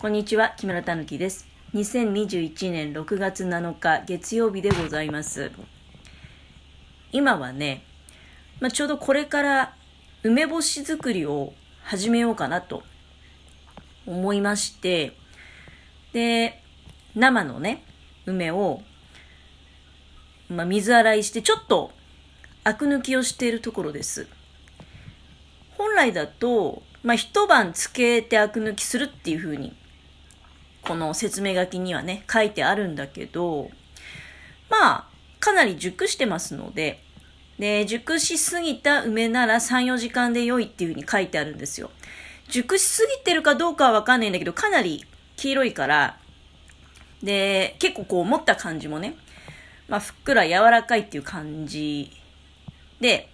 こんにちは、木村たぬきです。2021年6月7日月曜日でございます。今はね、まあ、ちょうどこれから梅干し作りを始めようかなと思いまして、で、生のね、梅を、まあ、水洗いしてちょっとアク抜きをしているところです。本来だと、まあ、一晩つけてアク抜きするっていう風にこの説明書きにはね、書いてあるんだけど、まあ、かなり熟してますので、で、熟しすぎた梅なら3、4時間で良いっていうふうに書いてあるんですよ。熟しすぎてるかどうかはわかんないんだけど、かなり黄色いから、で、結構こう持った感じもね、まあ、ふっくら柔らかいっていう感じで、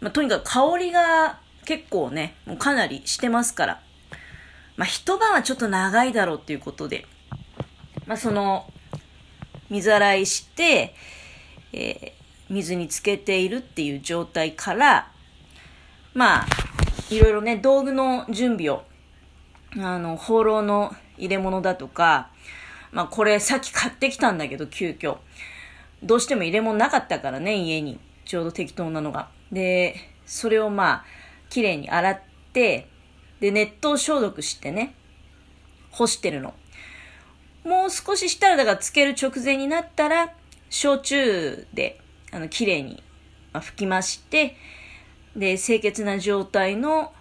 まあ、とにかく香りが結構ね、もうかなりしてますから、まあ、一晩はちょっと長いだろうっていうことで、まあ、その、水洗いして、えー水につけているっていう状態から、まあ、いろいろね、道具の準備を、あの、放浪の入れ物だとか、まあ、これさっき買ってきたんだけど、急遽。どうしても入れ物なかったからね、家に。ちょうど適当なのが。で、それをまあ、綺麗に洗って、で、熱湯消毒してね、干してるの。もう少ししたら、だからつける直前になったら、焼酎で、あの、綺麗にまあ拭きまして、で、清潔な状態の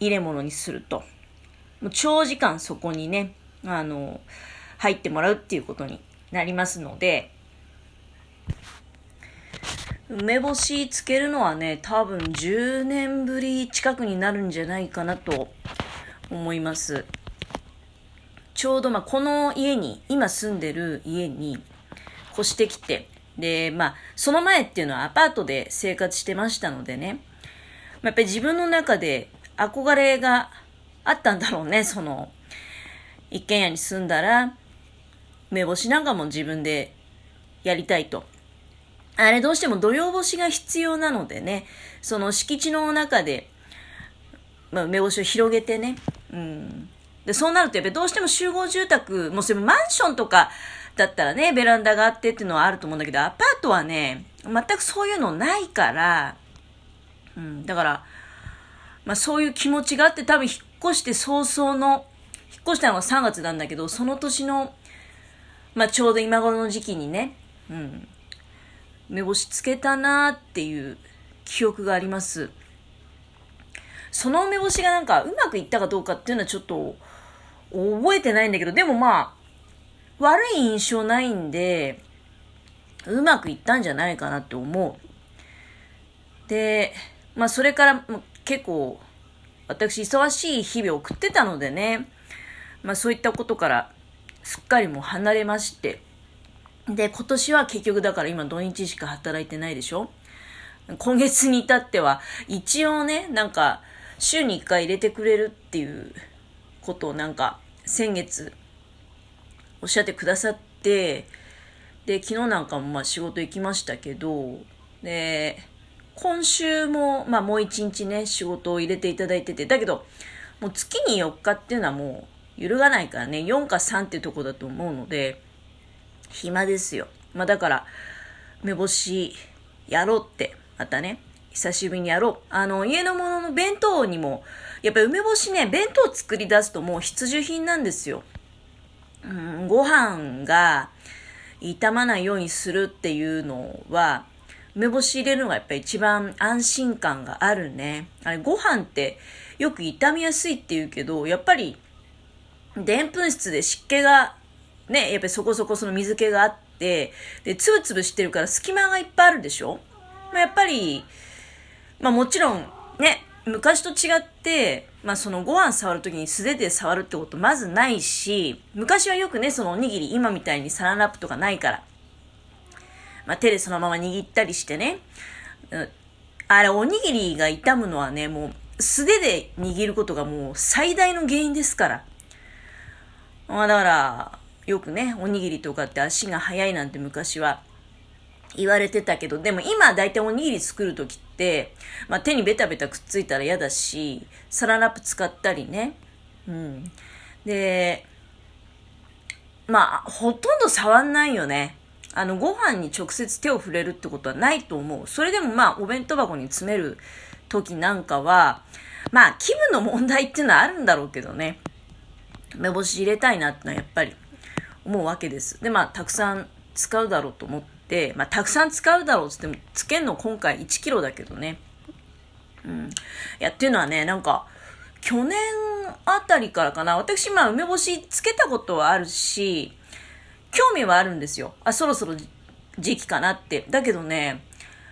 入れ物にすると。もう長時間そこにね、あの、入ってもらうっていうことになりますので、梅干しつけるのはね、多分10年ぶり近くになるんじゃないかなと思います。ちょうどまあこの家に、今住んでる家に越してきて、で、まあその前っていうのはアパートで生活してましたのでね、やっぱり自分の中で憧れがあったんだろうね、その、一軒家に住んだら、梅干しなんかも自分でやりたいと。あれどうしても土曜干しが必要なのでね、その敷地の中で、まあ、梅干しを広げてね、うん。で、そうなるとやっぱりどうしても集合住宅、もうそれマンションとかだったらね、ベランダがあってっていうのはあると思うんだけど、アパートはね、全くそういうのないから、うん、だから、まあそういう気持ちがあって多分引っ越して早々の、引っ越したのが3月なんだけど、その年の、まあちょうど今頃の時期にね、うん、梅干しつけたなっていう記憶があります。その梅干しがなんかうまくいったかどうかっていうのはちょっと覚えてないんだけど、でもまあ、悪い印象ないんで、うまくいったんじゃないかなって思う。で、まあそれから結構私忙しい日々を送ってたのでね、まあそういったことからすっかりもう離れまして、で、今年は結局だから今土日しか働いてないでしょ？今月に至っては一応ね、なんか週に1回入れてくれるっていうことをなんか先月おっしゃってくださって、で、昨日なんかもまあ仕事行きましたけど、で、今週もまあもう一日ね、仕事を入れていただいてて、だけど、もう月に4日っていうのはもう揺るがないからね、4か3っていうとこだと思うので、暇ですよ。まあだから、梅干しやろうって、またね、久しぶりにやろう。あの、家のものの弁当にも、やっぱり梅干しね、弁当作り出すともう必需品なんですよ。うん、ご飯が傷まないようにするっていうのは、梅干し入れるのがやっぱり一番安心感があるね。あれ、ご飯ってよく傷みやすいって言うけど、やっぱり、でんぷん質で湿気が、ね、やっぱりそこそこその水気があって、で、つぶつぶしてるから隙間がいっぱいあるでしょ？まあ、やっぱり、まあもちろん、ね、昔と違って、まあそのご飯触るときに素手で触るってことまずないし、昔はよくね、そのおにぎり、今みたいにサランラップとかないから、まあ手でそのまま握ったりしてね、あれおにぎりが傷むのはね、もう素手で握ることがもう最大の原因ですから。まあだから、よくね、おにぎりとかって足が速いなんて昔は言われてたけど、でも今大体おにぎり作るときって、まあ手にベタベタくっついたら嫌だし、サランラップ使ったりね。うん。で、まあ、ほとんど触んないよね。あの、ご飯に直接手を触れるってことはないと思う。それでもまあ、お弁当箱に詰める時なんかは、まあ、気分の問題っていうのはあるんだろうけどね。目星入れたいなってのはやっぱり思うわけです。で、まあ、たくさん使うだろうと思って、まあ、たくさん使うだろうって言っても、つけんの今回1キロだけどね。うん。いや、っていうのはね、なんか、去年あたりからかな、私、まあ、梅干しつけたことはあるし、興味はあるんですよ。あ、そろそろ時期かなって。だけどね、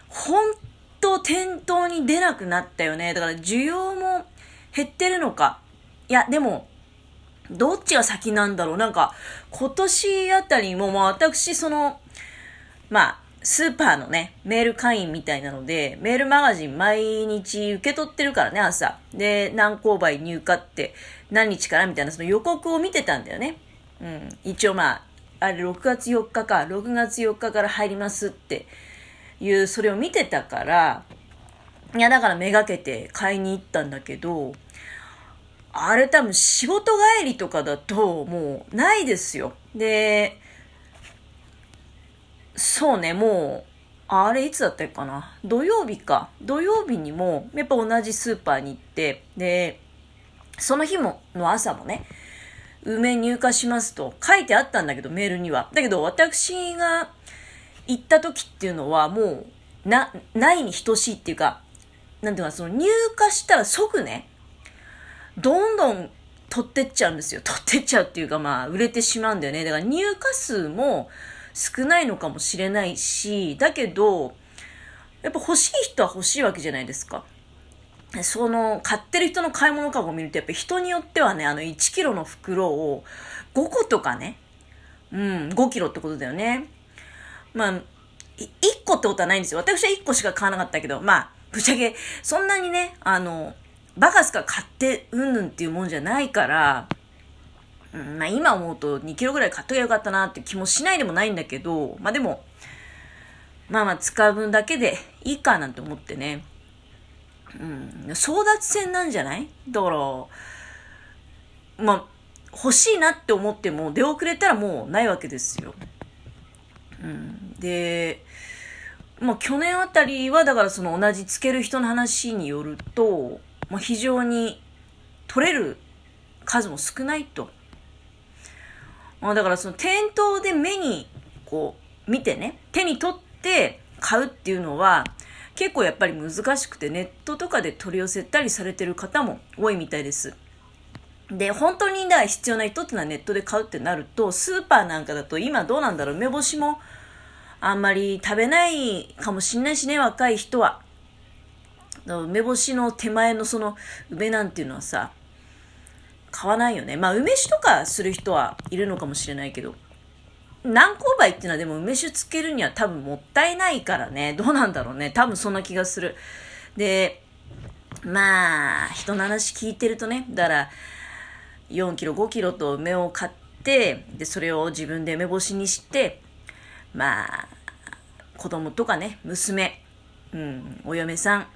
本当店頭に出なくなったよね。だから需要も減ってるのか。いや、でも、どっちが先なんだろう？なんか、今年あたりも、まあ私、その、まあ、スーパーのね、メール会員みたいなので、メールマガジン毎日受け取ってるからね、朝。で、何購買入荷って、何日からみたいな、その予告を見てたんだよね。うん。一応まあ、あれ6月4日か、6月4日から入りますっていう、それを見てたから、いや、だからめがけて買いに行ったんだけど、あれ多分仕事帰りとかだともうないですよ。で、そうね、もう、あれいつだったかな土曜日か。土曜日にも、やっぱ同じスーパーに行って、で、その日も、の朝もね、梅入荷しますと書いてあったんだけど、メールには。だけど、私が行った時っていうのはもう、な、ないに等しいっていうか、なんていうか、その入荷したら即ね、どんどん取ってっちゃうんですよ。取ってっちゃうっていうか、まあ、売れてしまうんだよね。だから入荷数も少ないのかもしれないし、だけど、やっぱ欲しい人は欲しいわけじゃないですか。その、買ってる人の買い物かごを見ると、やっぱ人によってはね、あの、1キロの袋を5個とかね、うん、5キロってことだよね。まあ、1個ってことはないんですよ。私は1個しか買わなかったけど、まあ、ぶっちゃけ、そんなにね、あの、バカスカ買ってうんぬんっていうもんじゃないから、うん、まあ今思うと2キロぐらい買っときゃよかったなって気もしないでもないんだけど、まあでも、まあまあ使う分だけでいいかなんて思ってね。うん、争奪戦なんじゃない？だから、まあ、欲しいなって思っても出遅れたらもうないわけですよ。うん、で、まあ去年あたりはだからその同じつける人の話によると、まあ、非常に取れる数も少ないと。まあ、だからその店頭で目にこう見てね、手に取って買うっていうのは結構やっぱり難しくてネットとかで取り寄せたりされてる方も多いみたいです。で、本当にだ必要な人っていうのはネットで買うってなると、スーパーなんかだと今どうなんだろう梅干しもあんまり食べないかもしんないしね、若い人は。梅干しの手前のその梅なんていうのはさ、買わないよね。まあ、梅酒とかする人はいるのかもしれないけど、何勾配っていうのはでも梅酒つけるには多分もったいないからね。どうなんだろうね。多分そんな気がする。で、まあ、人の話聞いてるとね、だから、4キロ、5キロと梅を買って、で、それを自分で梅干しにして、まあ、子供とかね、娘、うん、お嫁さん、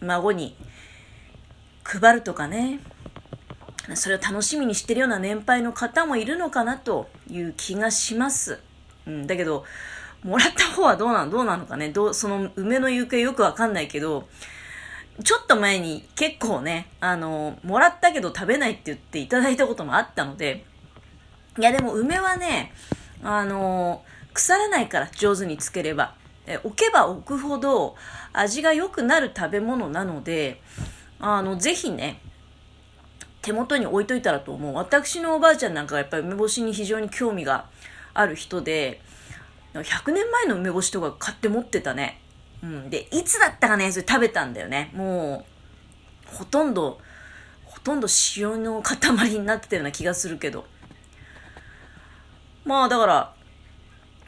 孫に配るとかね、それを楽しみにしてるような年配の方もいるのかなという気がします。うん、だけど、もらった方はどうなのどうなのかねどう、その梅の行方よくわかんないけど、ちょっと前に結構ね、あの、もらったけど食べないって言っていただいたこともあったので、いやでも梅はね、あの、腐らないから上手につければ。え置けば置くほど味が良くなる食べ物なので、あの、ぜひね、手元に置いといたらと思う。私のおばあちゃんなんかがやっぱり梅干しに非常に興味がある人で、100年前の梅干しとか買って持ってたね。うん。で、いつだったかね、それ食べたんだよね。もう、ほとんど、ほとんど塩の塊になってたような気がするけど。まあ、だから、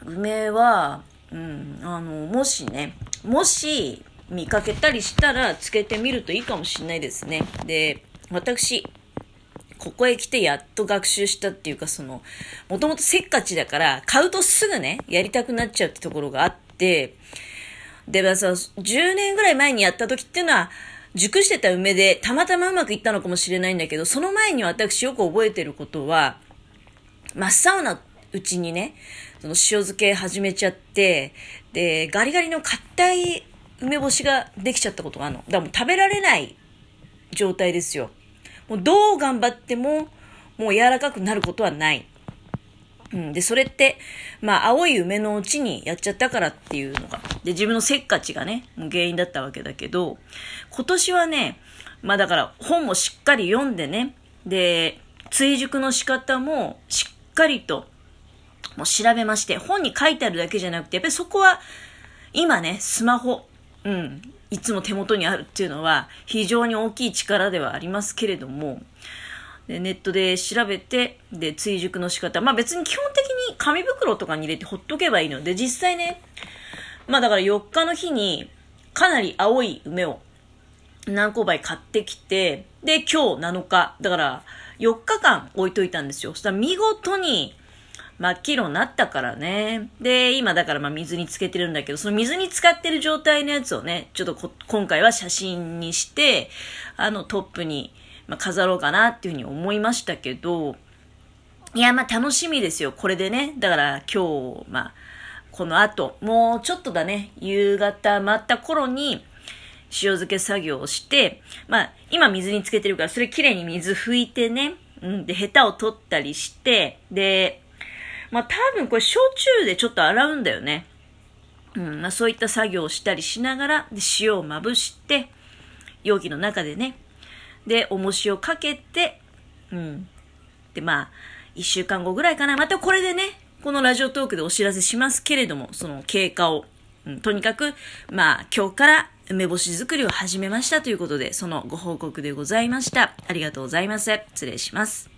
梅は、うん、あの、もしね、もし見かけたりしたらつけてみるといいかもしれないですね。で、私、ここへ来てやっと学習したっていうか、その、もともとせっかちだから、買うとすぐね、やりたくなっちゃうってところがあって、で、まあ、そ10年ぐらい前にやった時っていうのは、熟してた梅でたまたまうまくいったのかもしれないんだけど、その前に私よく覚えてることは、真っ青なうちにね、その塩漬け始めちゃって、で、ガリガリの硬い梅干しができちゃったことがあるの。だからもう食べられない状態ですよ。もうどう頑張っても、もう柔らかくなることはない。うん。で、それって、まあ、青い梅のうちにやっちゃったからっていうのが、で、自分のせっかちがね、原因だったわけだけど、今年はね、まあだから本もしっかり読んでね、で、追熟の仕方もしっかりと、もう調べまして、本に書いてあるだけじゃなくて、やっぱりそこは、今ね、スマホ、うん、いつも手元にあるっていうのは非常に大きい力ではありますけれども、でネットで調べて、で、追熟の仕方。まあ別に基本的に紙袋とかに入れてほっとけばいいので、実際ね、まあだから4日の日にかなり青い梅を何個倍買ってきて、で、今日7日、だから4日間置いといたんですよ。そしたら見事に真っ黄色になったからね。で、今だからまあ水につけてるんだけど、その水に浸かってる状態のやつをね、ちょっと今回は写真にして、あのトップに、まあ、飾ろうかなっていうふうに思いましたけど、いや、まあ楽しみですよ。これでね。だから今日、まあ、この後、もうちょっとだね、夕方待った頃に、塩漬け作業をして、まあ、今水につけてるから、それきれいに水拭いてね、うん、で、ヘタを取ったりして、で、まあ多分これ焼酎でちょっと洗うんだよね。うん、まあそういった作業をしたりしながら、で、塩をまぶして、容器の中でね、で、重しをかけて、うん。で、まあ、一週間後ぐらいかな。またこれでね、このラジオトークでお知らせしますけれども、その経過を。うん、とにかく、まあ、今日から梅干し作りを始めましたということで、そのご報告でございました。ありがとうございます。失礼します。